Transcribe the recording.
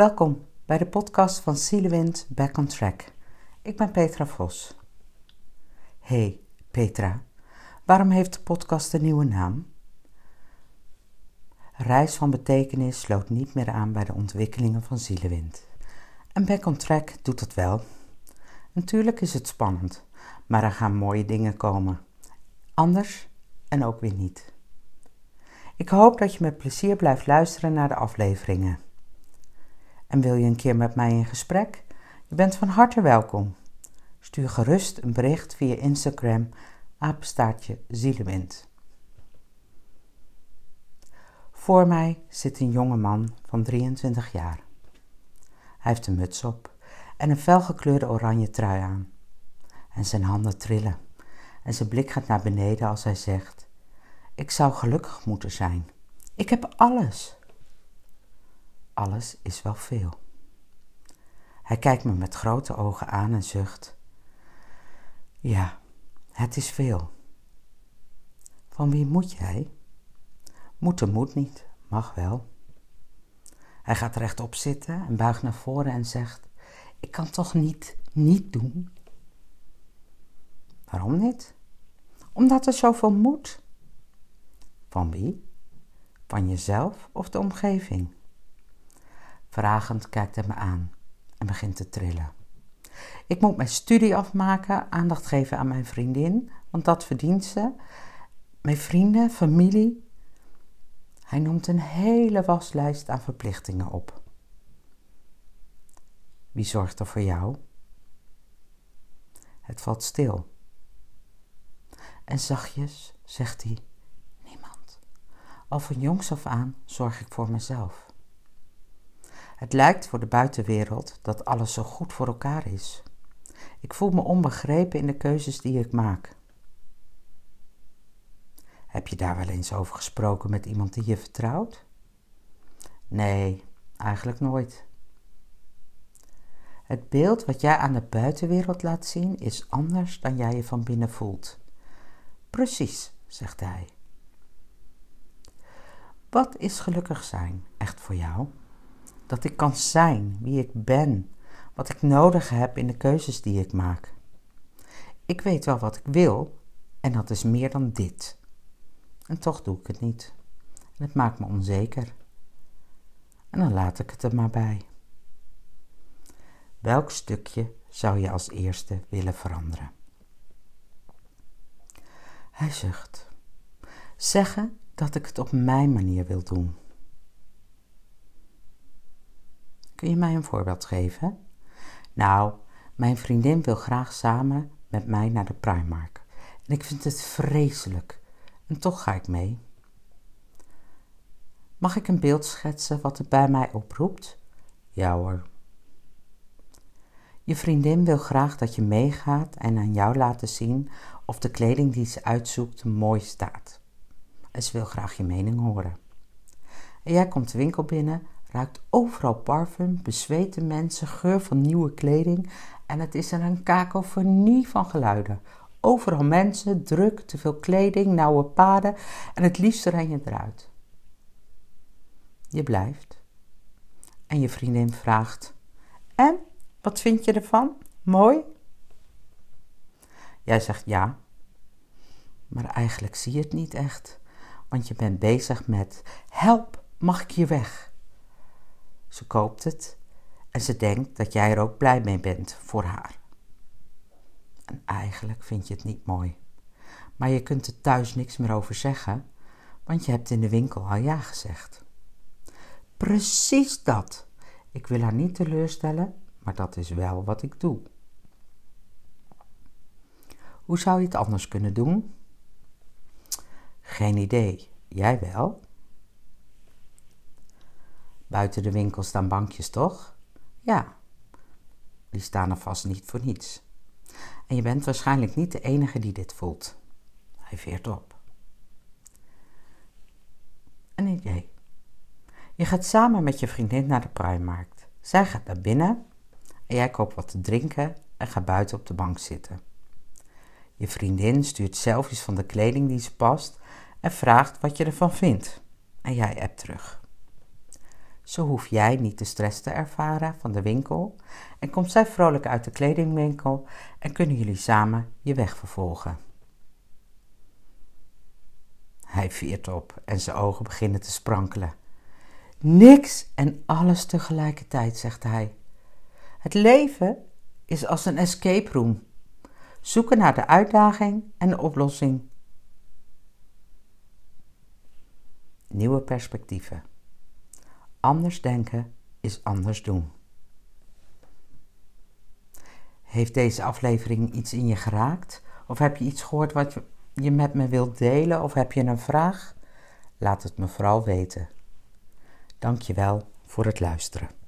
Welkom bij de podcast van Zielewind Back on Track. Ik ben Petra Vos. Hey Petra, waarom heeft de podcast een nieuwe naam? Reis van betekenis sloot niet meer aan bij de ontwikkelingen van Zielewind. En Back on Track doet het wel. Natuurlijk is het spannend, maar er gaan mooie dingen komen. Anders en ook weer niet. Ik hoop dat je met plezier blijft luisteren naar de afleveringen. En wil je een keer met mij in gesprek? Je bent van harte welkom. Stuur gerust een bericht via Instagram, apenstaartje Zielewind. Voor mij zit een jonge man van 23 jaar. Hij heeft een muts op en een felgekleurde oranje trui aan. En zijn handen trillen en zijn blik gaat naar beneden als hij zegt: Ik zou gelukkig moeten zijn. Ik heb alles alles is wel veel. Hij kijkt me met grote ogen aan en zucht. Ja, het is veel. Van wie moet jij? Moeten moet niet, mag wel. Hij gaat rechtop zitten en buigt naar voren en zegt: Ik kan toch niet niet doen? Waarom niet? Omdat er zoveel moet. Van wie? Van jezelf of de omgeving? Vragend kijkt hij me aan en begint te trillen. Ik moet mijn studie afmaken, aandacht geven aan mijn vriendin, want dat verdient ze. Mijn vrienden, familie. Hij noemt een hele waslijst aan verplichtingen op. Wie zorgt er voor jou? Het valt stil. En zachtjes zegt hij: Niemand. Al van jongs af aan zorg ik voor mezelf. Het lijkt voor de buitenwereld dat alles zo goed voor elkaar is. Ik voel me onbegrepen in de keuzes die ik maak. Heb je daar wel eens over gesproken met iemand die je vertrouwt? Nee, eigenlijk nooit. Het beeld wat jij aan de buitenwereld laat zien is anders dan jij je van binnen voelt. Precies, zegt hij. Wat is gelukkig zijn echt voor jou? Dat ik kan zijn wie ik ben, wat ik nodig heb in de keuzes die ik maak. Ik weet wel wat ik wil en dat is meer dan dit. En toch doe ik het niet. En het maakt me onzeker. En dan laat ik het er maar bij. Welk stukje zou je als eerste willen veranderen? Hij zucht. Zeggen dat ik het op mijn manier wil doen. Kun je mij een voorbeeld geven? Nou, mijn vriendin wil graag samen met mij naar de Primark. En ik vind het vreselijk. En toch ga ik mee. Mag ik een beeld schetsen wat het bij mij oproept? Ja hoor. Je vriendin wil graag dat je meegaat en aan jou laten zien of de kleding die ze uitzoekt mooi staat. En ze wil graag je mening horen. En jij komt de winkel binnen ruikt overal parfum, bezweten mensen, geur van nieuwe kleding en het is er een kakofonie van geluiden. Overal mensen, druk, te veel kleding, nauwe paden en het liefst ren je eruit. Je blijft. En je vriendin vraagt: En, wat vind je ervan? Mooi? Jij zegt ja, maar eigenlijk zie je het niet echt, want je bent bezig met: Help, mag ik hier weg? Ze koopt het en ze denkt dat jij er ook blij mee bent voor haar. En eigenlijk vind je het niet mooi. Maar je kunt er thuis niks meer over zeggen, want je hebt in de winkel al ja gezegd. Precies dat. Ik wil haar niet teleurstellen, maar dat is wel wat ik doe. Hoe zou je het anders kunnen doen? Geen idee. Jij wel? Buiten de winkel staan bankjes, toch? Ja, die staan er vast niet voor niets. En je bent waarschijnlijk niet de enige die dit voelt. Hij veert op. Een idee. Je gaat samen met je vriendin naar de Primarkt. Zij gaat naar binnen en jij koopt wat te drinken en gaat buiten op de bank zitten. Je vriendin stuurt selfies van de kleding die ze past en vraagt wat je ervan vindt. En jij appt terug. Zo hoef jij niet de stress te ervaren van de winkel en komt zij vrolijk uit de kledingwinkel en kunnen jullie samen je weg vervolgen. Hij veert op en zijn ogen beginnen te sprankelen. Niks en alles tegelijkertijd, zegt hij. Het leven is als een escape room. Zoeken naar de uitdaging en de oplossing. Nieuwe perspectieven. Anders denken is anders doen. Heeft deze aflevering iets in je geraakt? Of heb je iets gehoord wat je met me wilt delen? Of heb je een vraag? Laat het me vooral weten. Dank je wel voor het luisteren.